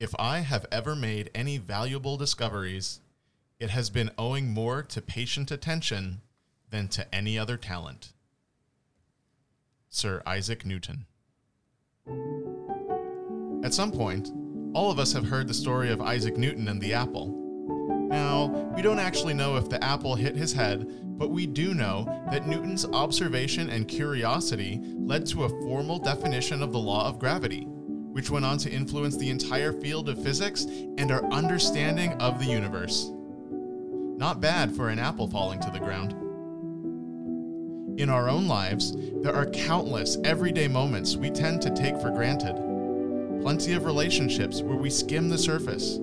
If I have ever made any valuable discoveries, it has been owing more to patient attention than to any other talent. Sir Isaac Newton. At some point, all of us have heard the story of Isaac Newton and the apple. Now, we don't actually know if the apple hit his head, but we do know that Newton's observation and curiosity led to a formal definition of the law of gravity, which went on to influence the entire field of physics and our understanding of the universe. Not bad for an apple falling to the ground. In our own lives, there are countless everyday moments we tend to take for granted. Plenty of relationships where we skim the surface,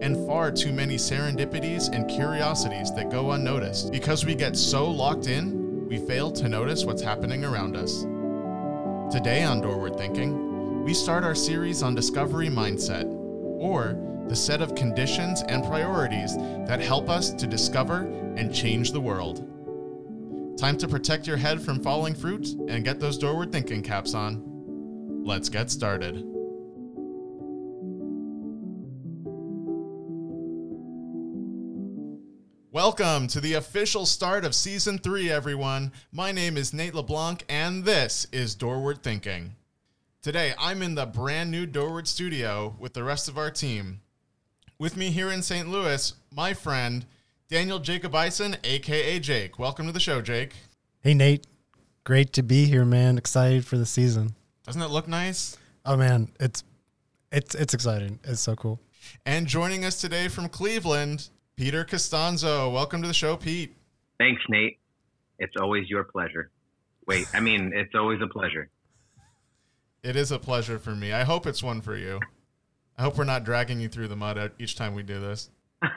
and far too many serendipities and curiosities that go unnoticed. Because we get so locked in, we fail to notice what's happening around us. Today on Doorward Thinking, we start our series on discovery mindset, or the set of conditions and priorities that help us to discover and change the world. Time to protect your head from falling fruit and get those doorward thinking caps on. Let's get started. Welcome to the official start of season three, everyone. My name is Nate LeBlanc, and this is Doorward Thinking. Today, I'm in the brand new Doorward studio with the rest of our team. With me here in St. Louis, my friend Daniel Jacob Ison, aka Jake. Welcome to the show, Jake. Hey Nate, great to be here, man. Excited for the season. Doesn't it look nice? Oh man, it's it's it's exciting. It's so cool. And joining us today from Cleveland, Peter Costanzo. Welcome to the show, Pete. Thanks, Nate. It's always your pleasure. Wait, I mean, it's always a pleasure. It is a pleasure for me. I hope it's one for you. I hope we're not dragging you through the mud each time we do this.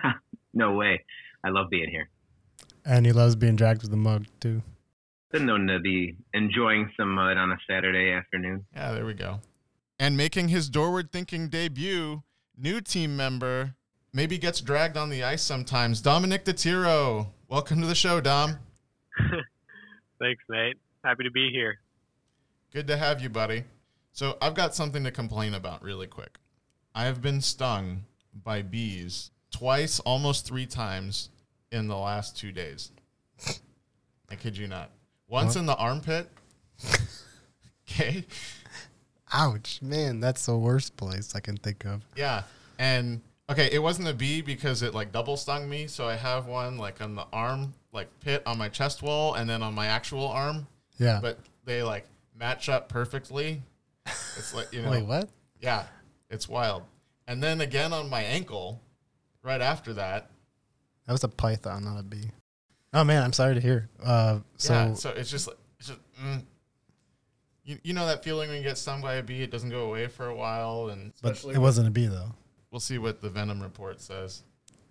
no way. I love being here. And he loves being dragged with the mud too. Been known to be enjoying some mud on a Saturday afternoon. Yeah, there we go. And making his doorward thinking debut, new team member, maybe gets dragged on the ice sometimes. Dominic DeTiro. Welcome to the show, Dom. Thanks, mate. Happy to be here. Good to have you, buddy. So I've got something to complain about really quick. I have been stung by bees twice, almost three times in the last two days. I kid you not. Once what? in the armpit. okay. Ouch, man, that's the worst place I can think of. Yeah, and okay, it wasn't a bee because it like double stung me. So I have one like on the arm, like pit on my chest wall, and then on my actual arm. Yeah, but they like match up perfectly. It's like you know. Wait, what? Yeah, it's wild. And then again on my ankle, right after that. That was a python, not a bee. Oh man, I'm sorry to hear. Uh, so yeah, so it's just, it's just mm. you, you know that feeling when you get stung by a bee, it doesn't go away for a while, and but it wasn't a bee though. We'll see what the venom report says.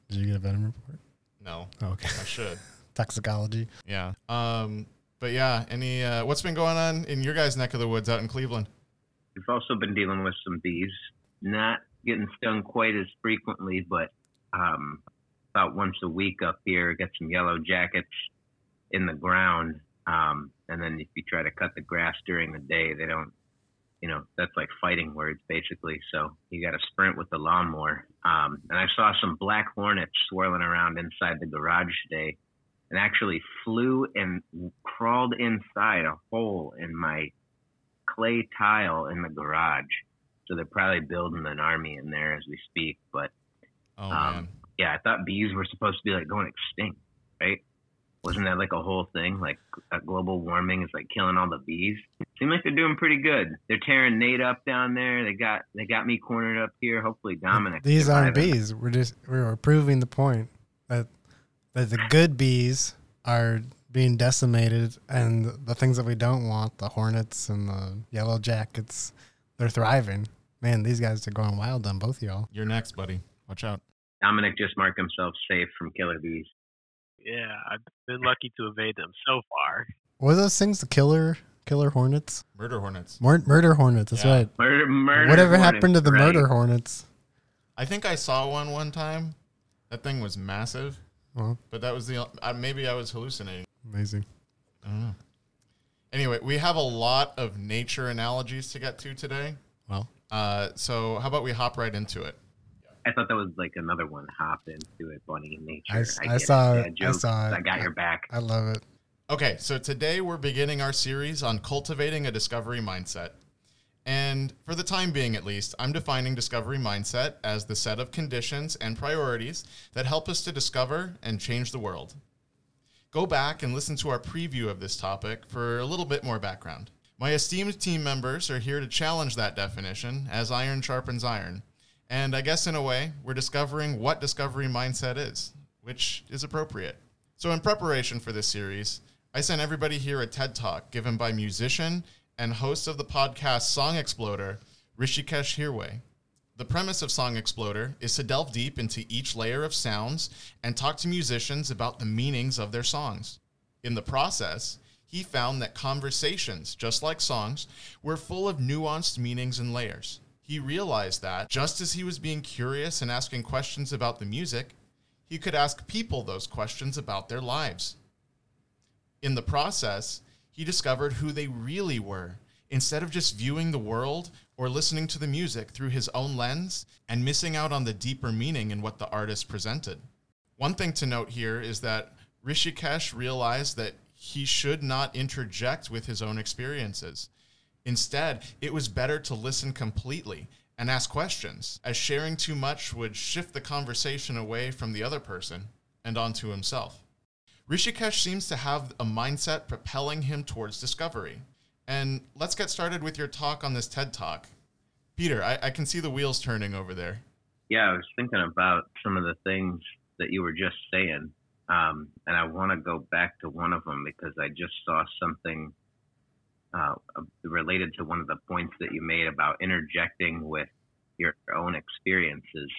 Did you get a venom report? No. Oh, okay. I should. Toxicology. Yeah. Um. But yeah, any uh, what's been going on in your guys' neck of the woods out in Cleveland? We've also been dealing with some bees. Not getting stung quite as frequently, but um, about once a week up here, get some yellow jackets in the ground. Um, and then if you try to cut the grass during the day, they don't, you know, that's like fighting words basically. So you got to sprint with the lawnmower. Um, and I saw some black hornets swirling around inside the garage today and actually flew and crawled inside a hole in my clay tile in the garage. So they're probably building an army in there as we speak. But oh, um, yeah, I thought bees were supposed to be like going extinct, right? Wasn't that like a whole thing? Like global warming is like killing all the bees. Seem like they're doing pretty good. They're tearing Nate up down there. They got they got me cornered up here. Hopefully Dominic. These aren't bees. We're just we're proving the point that that the good bees are being decimated, and the things that we don't want, the hornets and the yellow jackets, they're thriving. Man, these guys are going wild on both y'all. You're next, buddy. Watch out. Dominic just marked himself safe from killer bees. Yeah, I've been lucky to evade them so far. What are those things? The killer killer hornets? Murder hornets. Mur- murder hornets. That's yeah. right. Murder, murder. Whatever hornets, happened to the right. murder hornets? I think I saw one one time. That thing was massive. Well, but that was the uh, maybe I was hallucinating. Amazing. I don't know. Anyway, we have a lot of nature analogies to get to today. Well, uh, so how about we hop right into it? I thought that was like another one. Hop into it, bunny nature. I s- I get saw it. it. Dad I jokes. saw it. I got your back. I love it. Okay, so today we're beginning our series on cultivating a discovery mindset. And for the time being, at least, I'm defining discovery mindset as the set of conditions and priorities that help us to discover and change the world. Go back and listen to our preview of this topic for a little bit more background. My esteemed team members are here to challenge that definition as iron sharpens iron. And I guess in a way, we're discovering what discovery mindset is, which is appropriate. So, in preparation for this series, I sent everybody here a TED Talk given by musician and host of the podcast Song Exploder, Hrishikesh Hirway. The premise of Song Exploder is to delve deep into each layer of sounds and talk to musicians about the meanings of their songs. In the process, he found that conversations, just like songs, were full of nuanced meanings and layers. He realized that, just as he was being curious and asking questions about the music, he could ask people those questions about their lives. In the process, he discovered who they really were instead of just viewing the world or listening to the music through his own lens and missing out on the deeper meaning in what the artist presented. One thing to note here is that Hrishikesh realized that he should not interject with his own experiences. Instead, it was better to listen completely and ask questions, as sharing too much would shift the conversation away from the other person and onto himself. Hrishikesh seems to have a mindset propelling him towards discovery. And let's get started with your talk on this TED Talk. Peter, I, I can see the wheels turning over there. Yeah, I was thinking about some of the things that you were just saying, um, and I want to go back to one of them because I just saw something uh, related to one of the points that you made about interjecting with your own experiences.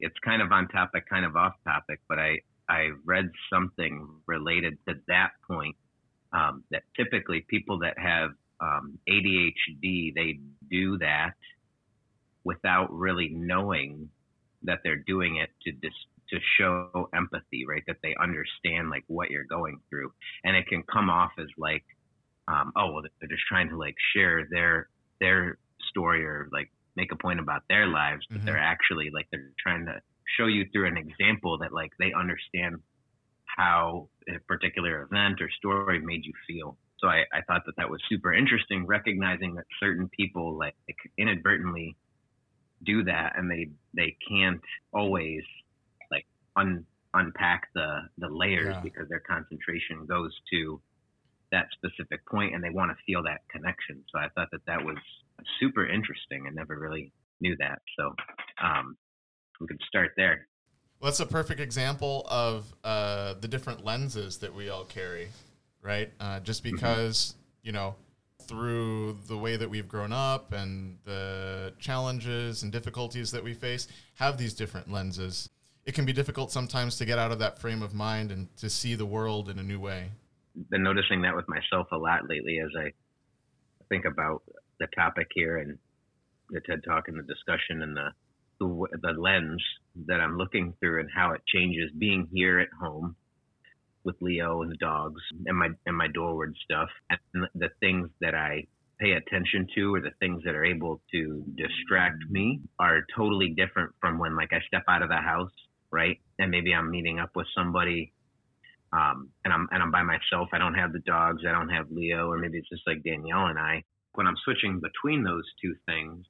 It's kind of on topic, kind of off topic, but I I read something related to that point um, that typically people that have um, ADHD they do that without really knowing that they're doing it to dis- to show empathy, right? That they understand like what you're going through, and it can come off as like, um, oh, well, they're just trying to like share their their story or like make a point about their lives, but Mhm. they're actually like they're trying to show you through an example that like they understand how a particular event or story made you feel. So I, I thought that that was super interesting, recognizing that certain people like inadvertently do that and they they can't always like un, unpack the the layers Yeah. because their concentration goes to that specific point and they want to feel that connection. So I thought that that was super interesting. I never really knew that. So um, we could start there. Well, that's a perfect example of uh, the different lenses that we all carry, right? Uh, just because, you know, through the way that we've grown up and the challenges and difficulties that we face, have these different lenses. It can be difficult sometimes to get out of that frame of mind and to see the world in a new way. been noticing that with myself a lot lately as I think about the topic here and the TED Talk and the discussion and the the, the lens that I'm looking through and how it changes being here at home with Leo and the dogs and my and my doorward stuff and the things that I pay attention to or the things that are able to distract me are totally different from when like I step out of the house, right? And maybe I'm meeting up with somebody um, and I'm and I'm by myself. I don't have the dogs. I don't have Leo, or maybe it's just like Danielle and I. When I'm switching between those two things,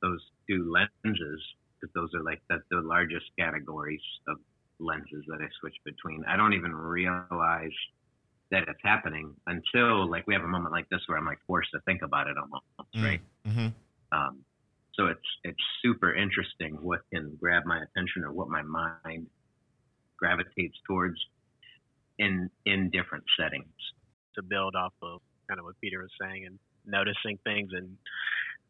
those two lenses, because those are like the, the largest categories of lenses that I switch between. I don't even realize that it's happening until like we have a moment like this where I'm like forced to think about it almost, right? Mm-hmm. Um, so it's it's super interesting what can grab my attention or what my mind gravitates towards in in different settings. to build off of kind of what Peter was saying and noticing things and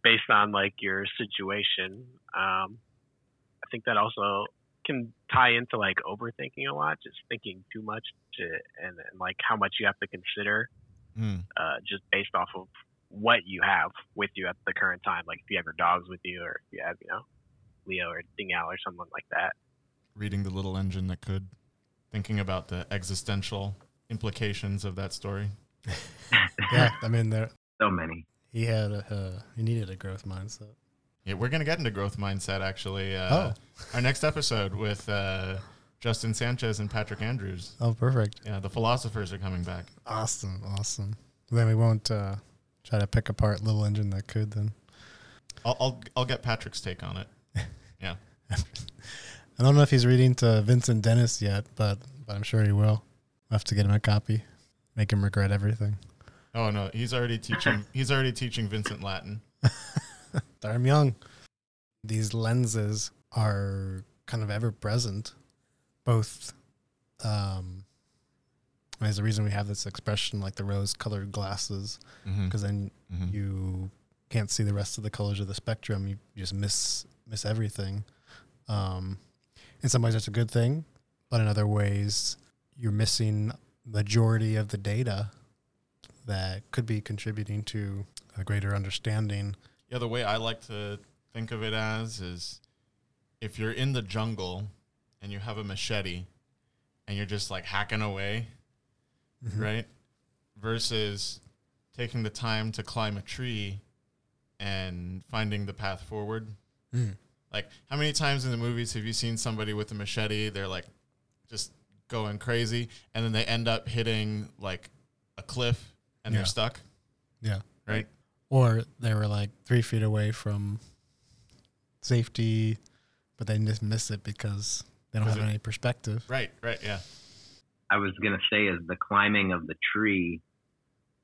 based on like your situation. Um, I think that also can tie into like overthinking a lot, just thinking too much to and, and like how much you have to consider Mm. uh, just based off of what you have with you at the current time. Like if you have your dogs with you, or if you have you know Leo or Dingal or someone like that. Reading the little engine that could, thinking about the existential implications of that story. Yeah, I mean, there So many. he had a uh, he needed a growth mindset. Yeah, we're gonna get into growth mindset actually. Uh, Oh. our next episode with uh, Justin Sanchez and Patrick Andrews. Oh, perfect. Yeah, the philosophers are coming back. Awesome. Awesome. Then we won't uh, try to pick apart Little Engine that could then. I'll I'll, I'll get Patrick's take on it. Yeah. I don't know if he's reading to Vincent Dennis yet, but but I'm sure he will. We'll have to get him a copy. Make him regret everything. Oh no, he's already teaching. he's already teaching Vincent Latin. Him young. These lenses are kind of ever present, both. Um, there's a reason we have this expression like the rose-colored glasses, Mm-hmm. because then you can't see the rest of the colors of the spectrum. You, you just miss miss everything. Um, in some ways, that's a good thing, but in other ways, you're missing majority of the data that could be contributing to a greater understanding. Yeah, the way I like to think of it as is if you're in the jungle and you have a machete and you're just like hacking away, right? Versus taking the time to climb a tree and finding the path forward. Mm. Like, how many times in the movies have you seen somebody with a machete? They're like just going crazy, and then they end up hitting like a cliff and Yeah. they're stuck, Yeah. right? Or they were like three feet away from safety, but they just miss it because they don't have it- any perspective. Right, right, yeah. I was gonna say is the climbing of the tree.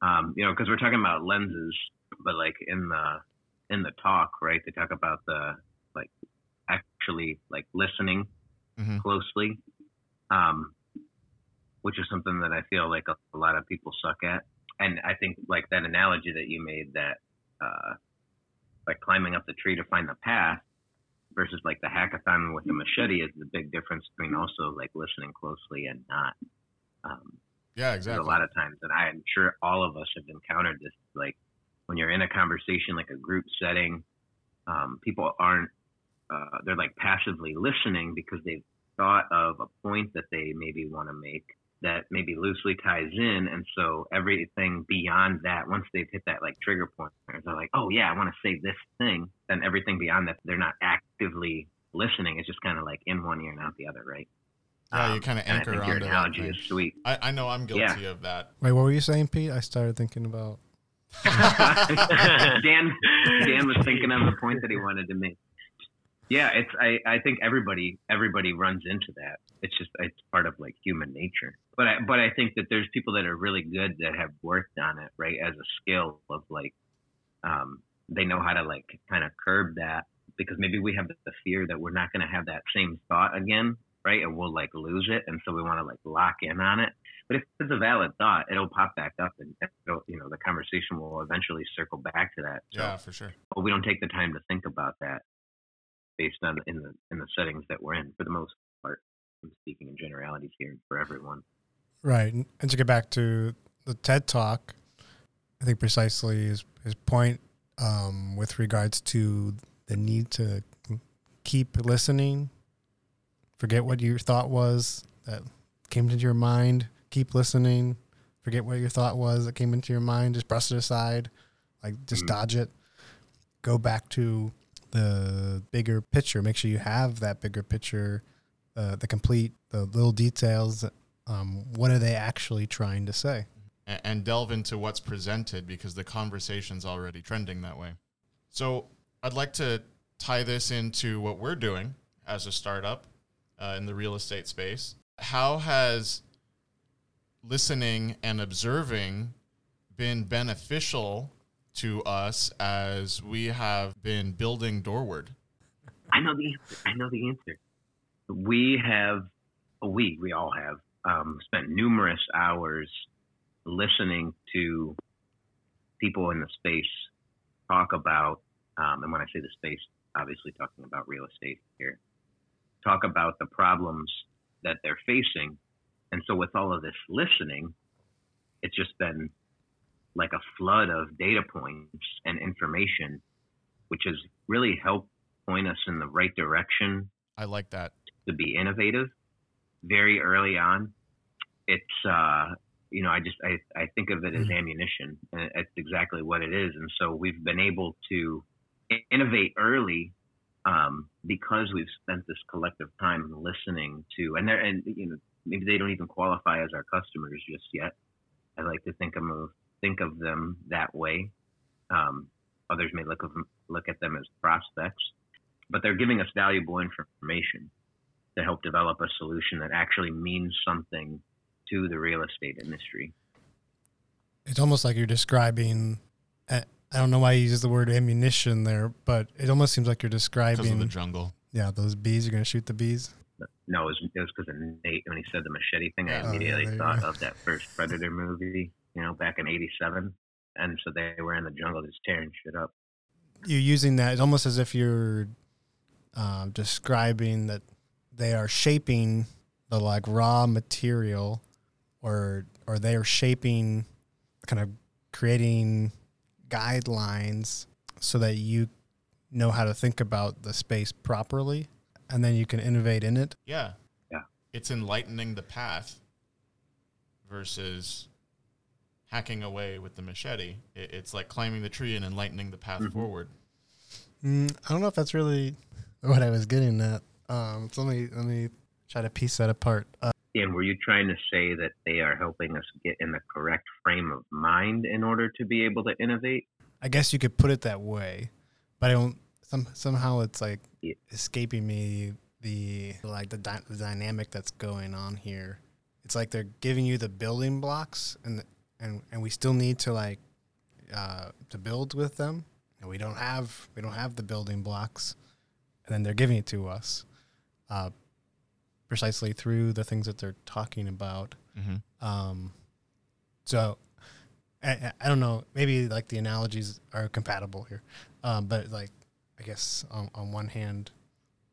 Um, you know, because we're talking about lenses, but like in the in the talk, right? They talk about the like actually like listening Mhm. closely, um, which is something that I feel like a, a lot of people suck at. And I think like that analogy that you made that uh, like climbing up the tree to find the path versus like the hackathon with the machete is the big difference between also like listening closely and not. Um, Yeah, exactly. a lot of times, and I'm sure all of us have encountered this. Like when you're in a conversation, like a group setting, um, people aren't. Uh, they're like passively listening because they've thought of a point that they maybe want to make that maybe loosely ties in, and so everything beyond that, once they've hit that like trigger point, they're like, "Oh yeah, I want to say this thing." Then everything beyond that, they're not actively listening. It's just kind of like in one ear and out the other, right? Yeah, you Um, kinda and I anchor think your onto that analogy is sweet. I, I know I'm guilty of that. Wait, what were you saying, Pete? I started thinking about. Dan Dan was thinking of the point that he wanted to make. Yeah, it's I, I think everybody everybody runs into that. It's just it's part of like human nature. But I but I think that there's people that are really good that have worked on it, right, as a skill of like um they know how to like kind of curb that because maybe we have the fear that we're not gonna have that same thought again, right? And we'll like lose it and so we want to like lock in on it. But if it's a valid thought, it'll pop back up and it'll, you know, the conversation will eventually circle back to that. So Yeah, for sure. but we don't take the time to think about that based on in the in the settings that we're in for the most part. I'm speaking in generalities here for everyone. Right. And to get back to the TED Talk, I think precisely his, his point um, with regards to the need to keep listening, forget what your thought was that came into your mind, keep listening, forget what your thought was that came into your mind, just brush it aside, like just Mhm. dodge it, go back to the bigger picture, make sure you have that bigger picture, uh, the complete, the little details um, what are they actually trying to say? and, delve into what's presented because the conversation's already trending that way. So I'd like to tie this into what we're doing as a startup uh, in the real estate space. How has listening and observing been beneficial to us as we have been building Doorward? I know the answer. I know the answer. We have, we we all have um, spent numerous hours listening to people in the space talk about, um, and when I say the space, obviously talking about real estate here, talk about the problems that they're facing, and so with all of this listening, it's just been like a flood of data points and information, which has really helped point us in the right direction I like that. to be innovative very early on. It's uh, you know, I just I, I think of it as ammunition, and it's exactly what it is. And so we've been able to innovate early um, because we've spent this collective time listening to, and they're, and you know, maybe they don't even qualify as our customers just yet. I like to think of them, think of them that way. Um, others may look of them, look at them as prospects, but they're giving us valuable information to help develop a solution that actually means something to the real estate industry. It's almost like you're describing. I don't know why you use the word ammunition there, but it almost seems like you're Because of describing. the jungle. yeah, those bees. You're gonna shoot the bees. No, it was because of Nate when he said the machete thing. I Oh, immediately there you thought of that first Predator movie, you know, back in '87. And so they were in the jungle just tearing shit up. You're using that. It's almost as if you're um, describing that they are shaping the like raw material, or or they are shaping, kind of creating guidelines so that you know how to think about the space properly, and then you can innovate in it. Yeah. Yeah. It's enlightening the path versus hacking away with the machete. It, it's like climbing the tree and enlightening the path Mhm. forward. Mm, I don't know if that's really what I was getting at. Um, so let me let me try to piece that apart. Uh, And were you trying to say that they are helping us get in the correct frame of mind in order to be able to innovate? I guess you could put it that way, but I don't. Some somehow it's like Yeah. escaping me the like the, dy- the dynamic that's going on here. It's like they're giving you the building blocks, and and and we still need to like uh, to build with them, and we don't have we don't have the building blocks, and then they're giving it to us, uh, precisely through the things that they're talking about. Mm-hmm. Um, so I, I- don't know. Maybe like the analogies are compatible here, um, but like I guess on, on one hand,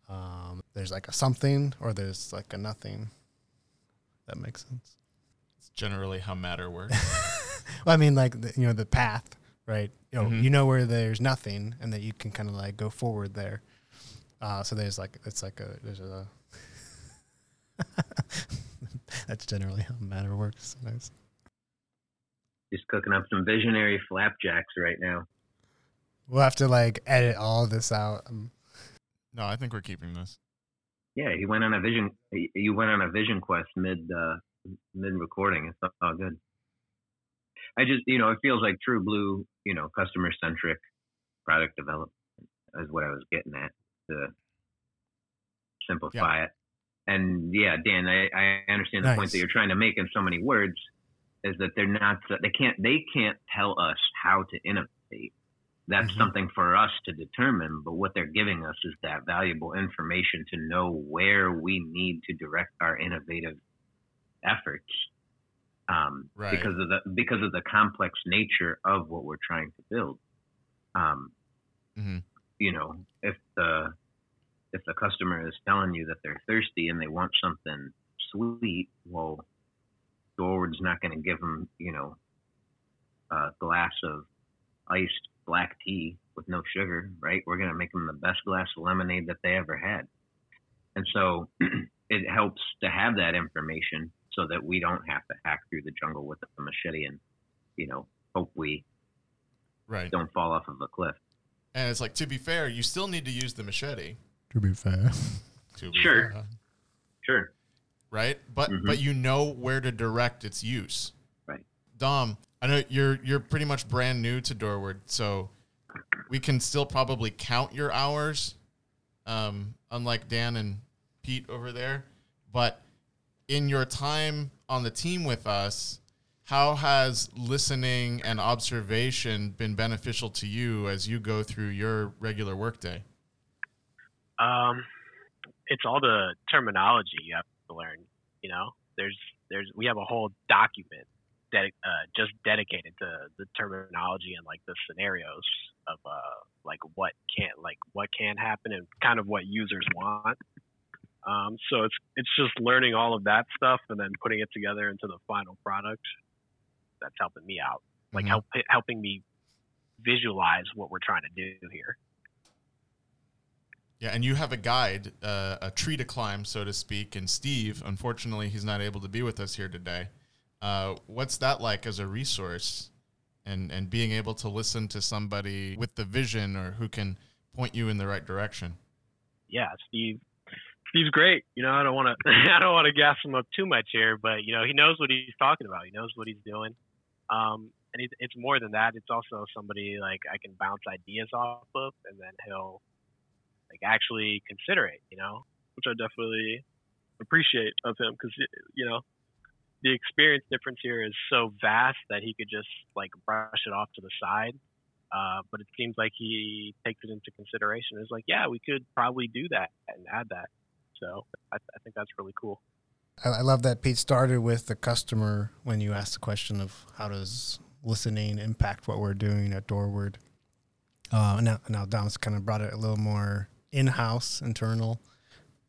um, there's like a something or there's like a nothing. That makes sense. It's generally how matter works. Well, I mean, like the, you know the path, right? You know, Mhm. you know where there's nothing, and that you can kind of like go forward there. Uh, so there's like it's like a there's a. That's generally how matter works. Nice. Just cooking up some visionary flapjacks right now. We'll have to like edit all of this out. Um, no, I think we're keeping this. Yeah, he went on a vision. You went on a vision quest mid uh, mid recording. It's all good. I just, you know, it feels like true blue, you know, customer centric product development is what I was getting at to simplify it. And yeah, Dan, I, I understand the point that you're trying to make in so many words is that they're not, they can't, they can't tell us how to innovate. That's Mhm. something for us to determine, but what they're giving us is that valuable information to know where we need to direct our innovative efforts um, Right. because of the because of the complex nature of what we're trying to build. Um, Mm-hmm. you know, if the if the customer is telling you that they're thirsty and they want something sweet, well, Doorward's not going to give them, you know, a glass of iced black tea with no sugar, right? We're going to make them the best glass of lemonade that they ever had. And so it helps to have that information so that we don't have to hack through the jungle with a machete and, you know, hope we Right. don't fall off of a cliff. And it's like, to be fair, you still need to use the machete. to be fair. To be Sure. fair, Sure. right? But Mhm. but you know where to direct its use. Right. Dom, I know you're you're pretty much brand new to Doorward, so we can still probably count your hours, um, unlike Dan and Pete over there. But in your time on the team with us, how has listening and observation been beneficial to you as you go through your regular workday? Um, it's all the terminology you have to learn. You know, there's there's we have a whole document that uh, just dedicated to the terminology and like the scenarios of uh like what can like what can happen and kind of what users want. Um, so it's it's just learning all of that stuff and then putting it together into the final product. That's helping me out, like Mhm. help helping me visualize what we're trying to do here. Yeah, and you have a guide, uh, a tree to climb, so to speak. And Steve, unfortunately, he's not able to be with us here today. Uh, what's that like as a resource, and and being able to listen to somebody with the vision or who can point you in the right direction. Yeah, Steve. Steve's great. You know, I don't want to I don't want to gas him up too much here, but you know, he knows what he's talking about. He knows what he's doing. Um, and it's, it's more than that. It's also somebody like I can bounce ideas off of, and then he'll like actually consider it. You know, which I definitely appreciate of him because you know the experience difference here is so vast that he could just like brush it off to the side. Uh, but it seems like he takes it into consideration. It's like, yeah, we could probably do that and add that. So I, I think that's really cool. I, I love that Pete started with the customer when you asked the question of how does listening impact what we're doing at Doorward. Uh, now, now Dom's kind of brought it a little more in-house, internal,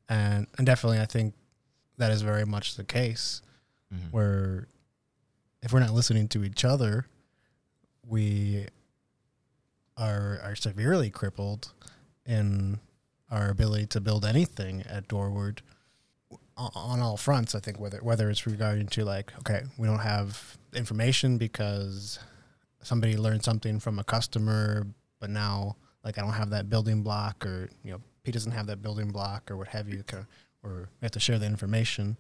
and and definitely I think that is very much the case. Mm-hmm. Where if we're not listening to each other, we are are severely crippled in our ability to build anything at Doorward on all fronts. I think whether whether it's regarding to like, okay, we don't have information because somebody learned something from a customer, but now like I don't have that building block, or you know, Pete doesn't have that building block, or what have you, or we have to share the information.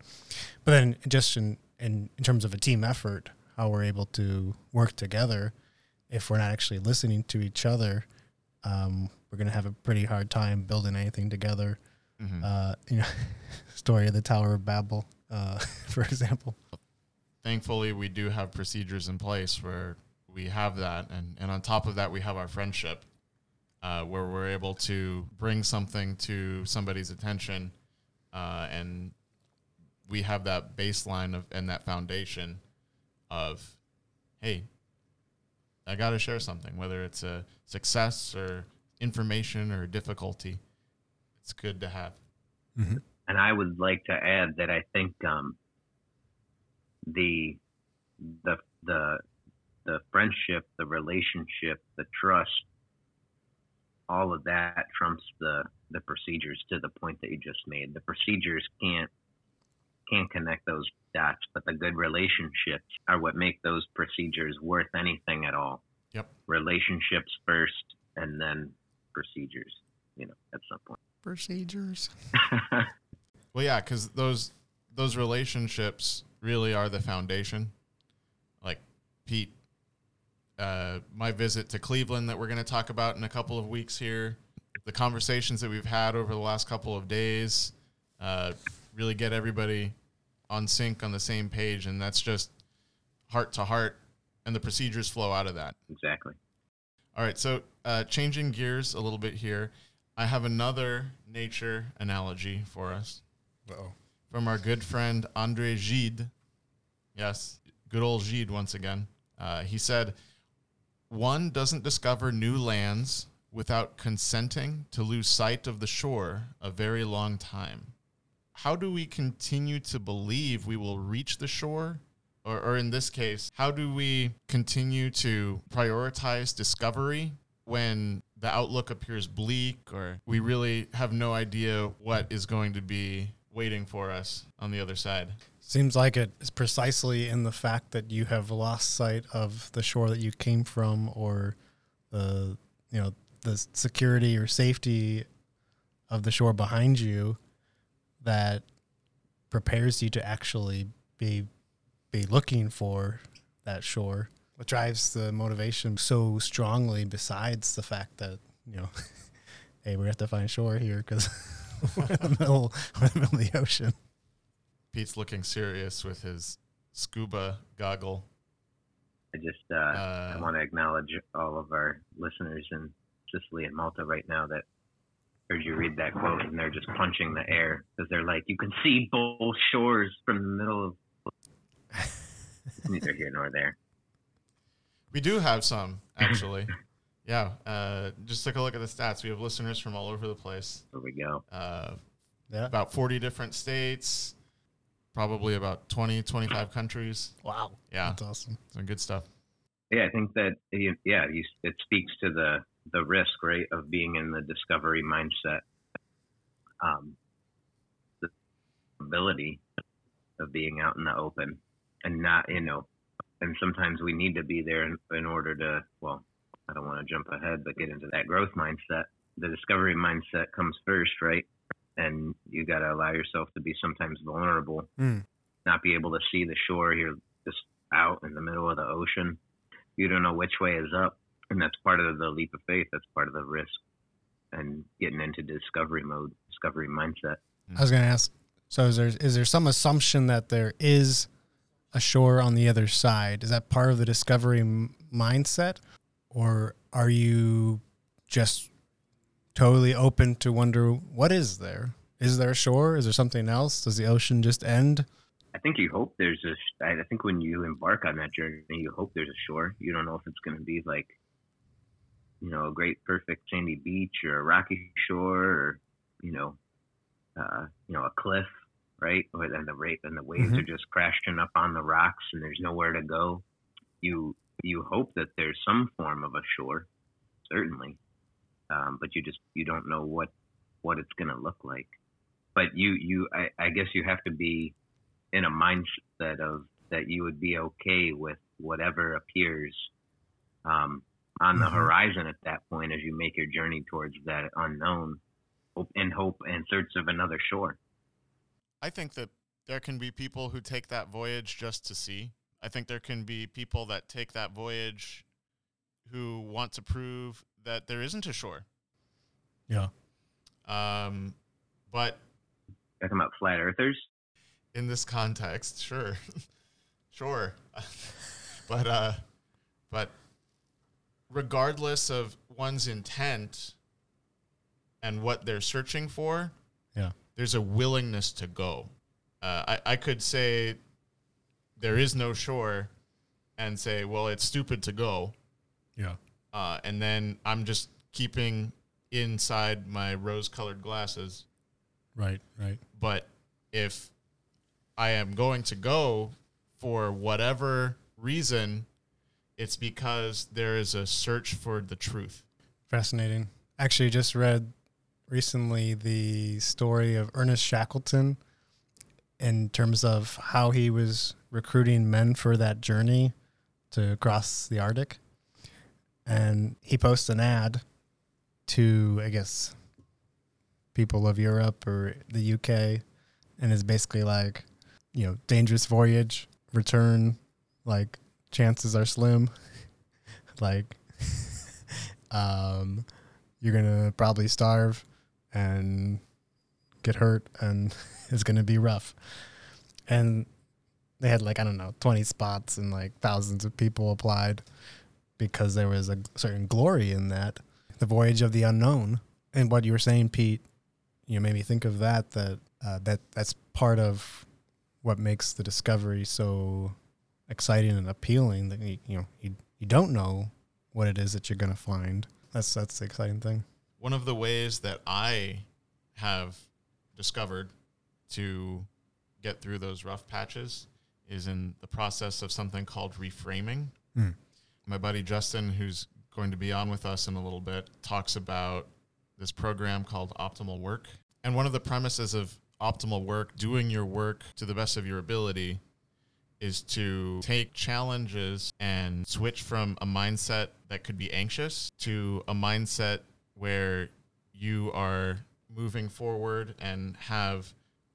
But then just in, in in terms of a team effort, how we're able to work together, if we're not actually listening to each other, um, we're going to have a pretty hard time building anything together. Mm-hmm. Uh, you know, story of the Tower of Babel, uh, for example. Thankfully, we do have procedures in place where we have that, and and on top of that, we have our friendship, uh, where we're able to bring something to somebody's attention, uh, and we have that baseline of and that foundation of, hey, I got to share something, whether it's a success or information or difficulty. It's good to have. Mm-hmm. And I would like to add that I think um, the the the the friendship, the relationship, the trust, all of that trumps the the procedures to the point that you just made. The procedures can't can't connect those dots, but the good relationships are what make those procedures worth anything at all. Yep. Relationships first and then procedures, you know, at some point. Procedures. Well, yeah, because those those relationships really are the foundation. Like Pete, uh, my visit to Cleveland that we're going to talk about in a couple of weeks here, the conversations that we've had over the last couple of days, uh, really get everybody on sync on the same page, and that's just heart to heart, and the procedures flow out of that. exactly. All right, so uh, changing gears a little bit here, I have another nature analogy for us oh from our good friend Andre Gide. Yes, good old Gide once again. Uh, he said, One doesn't discover new lands without consenting to lose sight of the shore a very long time. How do we continue to believe we will reach the shore? Or, or in this case, how do we continue to prioritize discovery when the outlook appears bleak or we really have no idea what is going to be waiting for us on the other side? Seems like it is precisely in the fact that you have lost sight of the shore that you came from, or the you know the security or safety of the shore behind you, that prepares you to actually be be looking for that shore. What drives the motivation so strongly, besides the fact that you know, hey, we have to find shore here because we're in the middle, we're in the middle of the ocean. Pete's looking serious with his scuba goggle. I just uh, Uh, I want to acknowledge all of our listeners in Sicily and Malta right now that heard you read that quote and they're just punching the air because they're like, you can see both shores from the middle of. It's neither here nor there. We do have some, actually. yeah, uh, just take a look at the stats. We have listeners from all over the place. There we go. Uh, Yeah. about 40 different states, probably about 20, 25 countries. Wow. Yeah, That's awesome. some good stuff. Yeah, I think that yeah, you, it speaks to the the risk, right, of being in the discovery mindset. Um, the ability of being out in the open and not, you know, and sometimes we need to be there in, in order to, well, I don't want to jump ahead, but get into that growth mindset. the discovery mindset comes first, right? And you got to allow yourself to be sometimes vulnerable, Mm. not be able to see the shore. You're just out in the middle of the ocean. You don't know which way is up, and that's part of the leap of faith. That's part of the risk, and getting into discovery mode, discovery mindset. I was going to ask. So is there is there some assumption that there is a shore on the other side? Is that part of the discovery m- mindset, or are you just totally open to wonder what is there? Is there a shore? Is there something else? Does the ocean just end? I think you hope there's a. I think when you embark on that journey, you hope there's a shore. You don't know if it's going to be like, you know, a great perfect sandy beach or a rocky shore or, you know, uh, you know, a cliff, right? And the rate and the waves Mhm. are just crashing up on the rocks and there's nowhere to go. You you hope that there's some form of a shore, certainly, um, but you just you don't know what what it's going to look like. But you you I, I guess you have to be in a mindset of that you would be okay with whatever appears um, on the Mhm. horizon at that point as you make your journey towards that unknown hope in hope in search of another shore. I think that there can be people who take that voyage just to see. I think there can be people that take that voyage who want to prove that there isn't a shore. Yeah. Um, but Talking about flat earthers. in this context, sure, sure, but uh, but regardless of one's intent and what they're searching for, Yeah. There's a willingness to go. Uh, I I could say there is no shore, and say, well, it's stupid to go, Yeah. uh, and then I'm just keeping inside my rose-colored glasses Right. Right. but if I am going to go for whatever reason, it's because there is a search for the truth. Fascinating. Actually, just read recently the story of Ernest Shackleton in terms of how he was recruiting men for that journey to cross the Arctic. And he posts an ad to, I guess, people of Europe or the UK. And it's basically like, you know, dangerous voyage, return, like, chances are slim. like, um, you're gonna probably starve and get hurt, and it's gonna be rough. And they had like I don't know, twenty spots, and like thousands of people applied because there was a certain glory in that, the voyage of the unknown. And what you were saying, Pete, you know, made me think of that. That uh, that that's part of what makes the discovery so exciting and appealing. That you, you know you you don't know what it is that you're gonna find. That's that's the exciting thing. One of the ways that I have discovered to get through those rough patches is in the process of something called reframing. Mm. My buddy Justin, who's going to be on with us in a little bit, talks about this program called Optimal Work. And one of the premises of optimal work, doing your work to the best of your ability, is to take challenges and switch from a mindset that could be anxious to a mindset where you are moving forward and have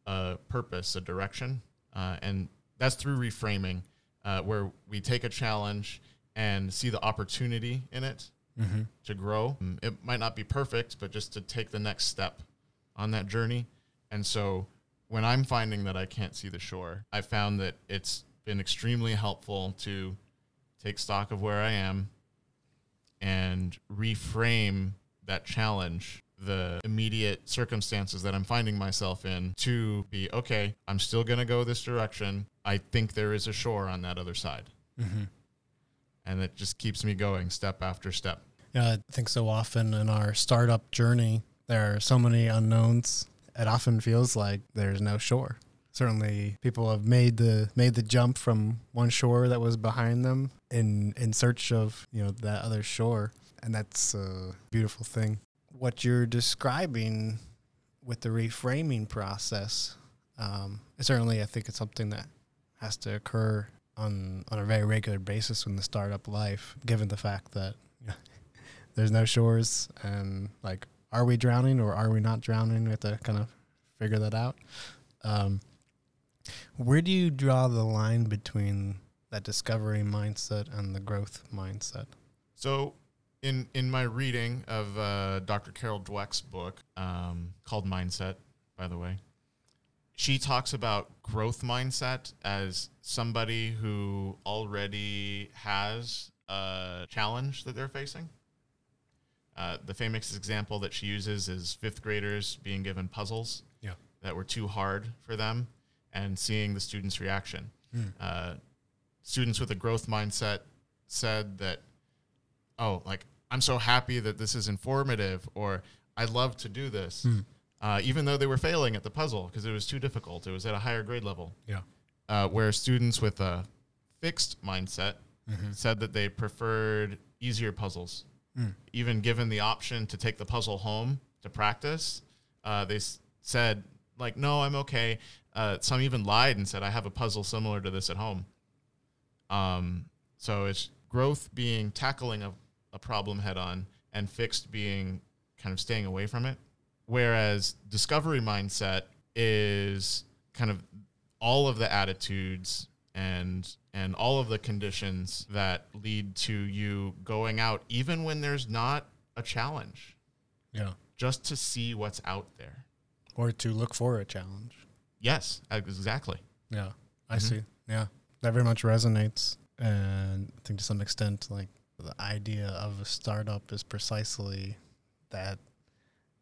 a purpose, a direction. Uh, and that's through reframing, uh, where we take a challenge and see the opportunity in it Mm-hmm. to grow. Mm, It might not be perfect, but just to take the next step on that journey. And so when I'm finding that I can't see the shore, I found that it's been extremely helpful to take stock of where I am and reframe that challenge the immediate circumstances that I'm finding myself in to be okay, I'm still going to go this direction. I think there is a shore on that other side. Mm-hmm. And it just keeps me going step after step. Yeah, I think so often in our startup journey, there are so many unknowns. It often feels like there's no shore. Certainly, people have made the made the jump from one shore that was behind them in in search of you know that other shore, and that's a beautiful thing. What you're describing with the reframing process, um, certainly, I think it's something that has to occur on on a very regular basis in the startup life, given the fact that you know, there's no shores and like are we drowning or are we not drowning? We have to kind of figure that out. Um, where do you draw the line between that discovery mindset and the growth mindset? So, in in my reading of uh, Dr. Carol Dweck's book um, called Mindset, by the way, she talks about growth mindset as somebody who already has a challenge that they're facing. Uh, the famous example that she uses is fifth graders being given puzzles Yeah. that were too hard for them and seeing the students' reaction. Uh, students with a growth mindset said that, oh, like, I'm so happy that this is informative, or I love to do this, uh, even though they were failing at the puzzle because it was too difficult. It was at a higher grade level. Yeah. Uh, where students with a fixed mindset said that they preferred easier puzzles. Even given the option to take the puzzle home to practice, uh, they s- said, like, no, I'm okay. Uh, some even lied and said, I have a puzzle similar to this at home. Um, so it's growth being tackling a, a problem head on, and fixed being kind of staying away from it. Whereas discovery mindset is kind of all of the attitudes and and all of the conditions that lead to you going out even when there's not a challenge Yeah. just to see what's out there Or to look for a challenge. yes exactly Yeah, I Mhm. see. Yeah, that very much resonates, and I think to some extent, like the idea of a startup is precisely that.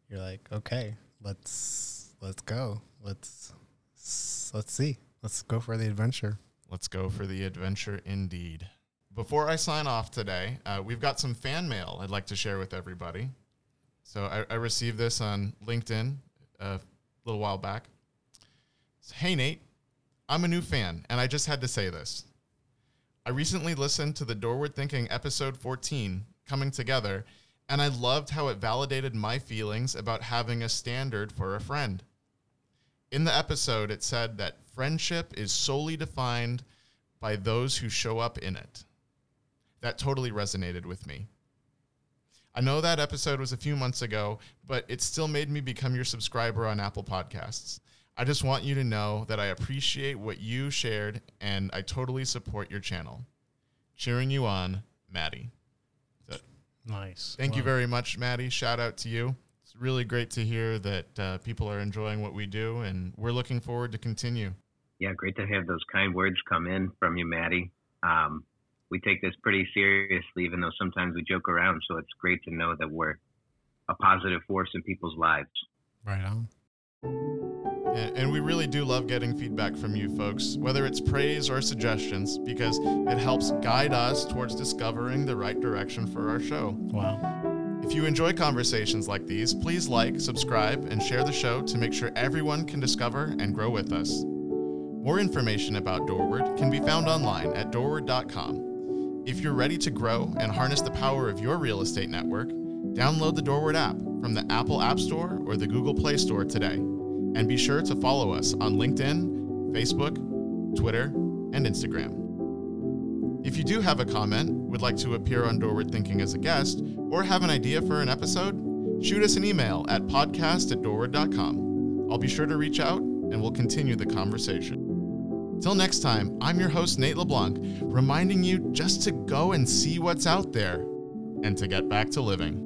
You're like, okay, let's let's go, let's let's see, let's go for the adventure. Let's go for the adventure indeed. Before I sign off today, uh, we've got some fan mail I'd like to share with everybody. So I, I received this on LinkedIn a little while back. Hey, Nate, I'm a new fan, and I just had to say this. I recently listened to the Doorward Thinking episode 14, Coming Together, and I loved how it validated my feelings about having a standard for a friend. In the episode, it said that friendship is solely defined by those who show up in it. That totally resonated with me. I know that episode was a few months ago, but it still made me become your subscriber on Apple Podcasts. I just want you to know that I appreciate what you shared and I totally support your channel. Cheering you on, Maddie. So, Nice. Thank you very much, Maddie. Shout out to you. It's really great to hear that uh, people are enjoying what we do, and we're looking forward to continue. Yeah, great to have those kind words come in from you, Maddie. Um, we take this pretty seriously, even though sometimes we joke around. So it's great to know that we're a positive force in people's lives. Right on. And, and we really do love getting feedback from you folks, whether it's praise or suggestions, because it helps guide us towards discovering the right direction for our show. Wow. If you enjoy conversations like these, please like, subscribe, and share the show to make sure everyone can discover and grow with us. More information about Doorward can be found online at doorward.com. If you're ready to grow and harness the power of your real estate network, download the Doorward app from the Apple App Store or the Google Play Store today. And be sure to follow us on LinkedIn, Facebook, Twitter, and Instagram. If you do have a comment, would like to appear on Doorward Thinking as a guest, or have an idea for an episode, shoot us an email at podcast at doorward.com. I'll be sure to reach out and we'll continue the conversation. Till next time, I'm your host, Nate LeBlanc, reminding you just to go and see what's out there and to get back to living.